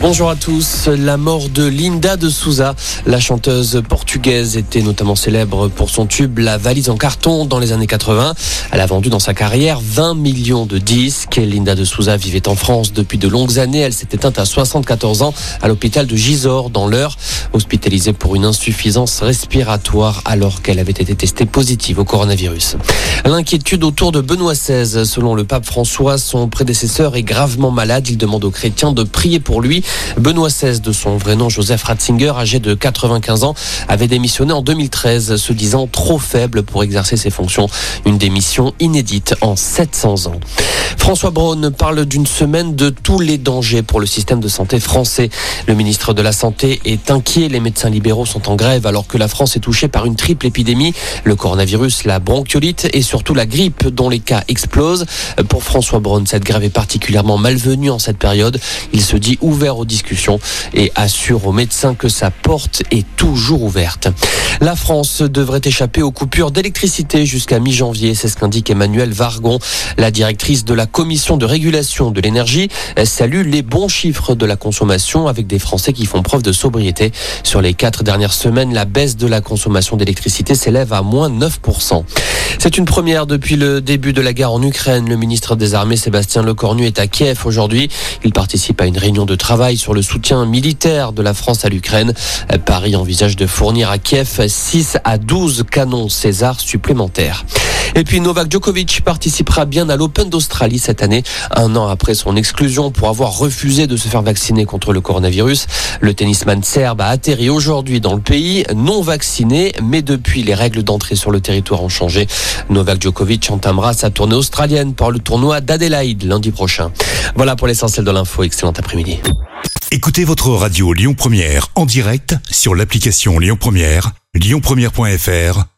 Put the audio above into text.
Bonjour à tous. La mort de Linda de Souza, la chanteuse portugaise, était notamment célèbre pour son tube La valise en carton dans les années 80. Elle a vendu dans sa carrière 20 millions de disques. Linda de Souza vivait en France depuis de longues années. Elle s'est éteinte à 74 ans à l'hôpital de Gisors dans l'heure, hospitalisée pour une insuffisance respiratoire alors qu'elle avait été testée positive au coronavirus. L'inquiétude autour de Benoît XVI. Selon le pape François, son prédécesseur est gravement malade. Il demande aux chrétiens de prier pour lui. Benoît XVI, de son vrai nom Joseph Ratzinger, âgé de 95 ans, avait démissionné en 2013, se disant trop faible pour exercer ses fonctions. Une démission inédite en 700 ans. François Braun parle d'une semaine de tous les dangers pour le système de santé français. Le ministre de la Santé est inquiet. Les médecins libéraux sont en grève alors que la France est touchée par une triple épidémie. Le coronavirus, la bronchiolite et surtout la grippe dont les cas explosent. Pour François Braun, cette grève est particulièrement malvenue en cette période. Il se dit ouvert aux discussions et assure aux médecins que sa porte est toujours ouverte. La France devrait échapper aux coupures d'électricité jusqu'à mi-janvier. C'est ce qu'indique Emmanuel Vargon, la directrice de la commission de régulation de l'énergie. Salue les bons chiffres de la consommation avec des Français qui font preuve de sobriété. Sur les quatre dernières semaines, la baisse de la consommation d'électricité s'élève à moins 9%. C'est une première depuis le début de la guerre en Ukraine. Le ministre des Armées Sébastien Lecornu est à Kiev aujourd'hui. Il participe à une réunion de travail sur le soutien militaire de la France à l'Ukraine. Paris envisage de fournir à Kiev 6 à 12 canons César supplémentaires. Et puis Novak Djokovic participera bien à l'Open d'Australie cette année, un an après son exclusion pour avoir refusé de se faire vacciner contre le coronavirus. Le tennisman serbe a atterri aujourd'hui dans le pays, non vacciné, mais depuis les règles d'entrée sur le territoire ont changé. Novak Djokovic entamera sa tournée australienne pour le tournoi d'Adelaide lundi prochain. Voilà pour l'essentiel de l'info. Excellent après-midi. Écoutez votre radio Lyon Première en direct sur l'application Lyon Première, lyonpremière.fr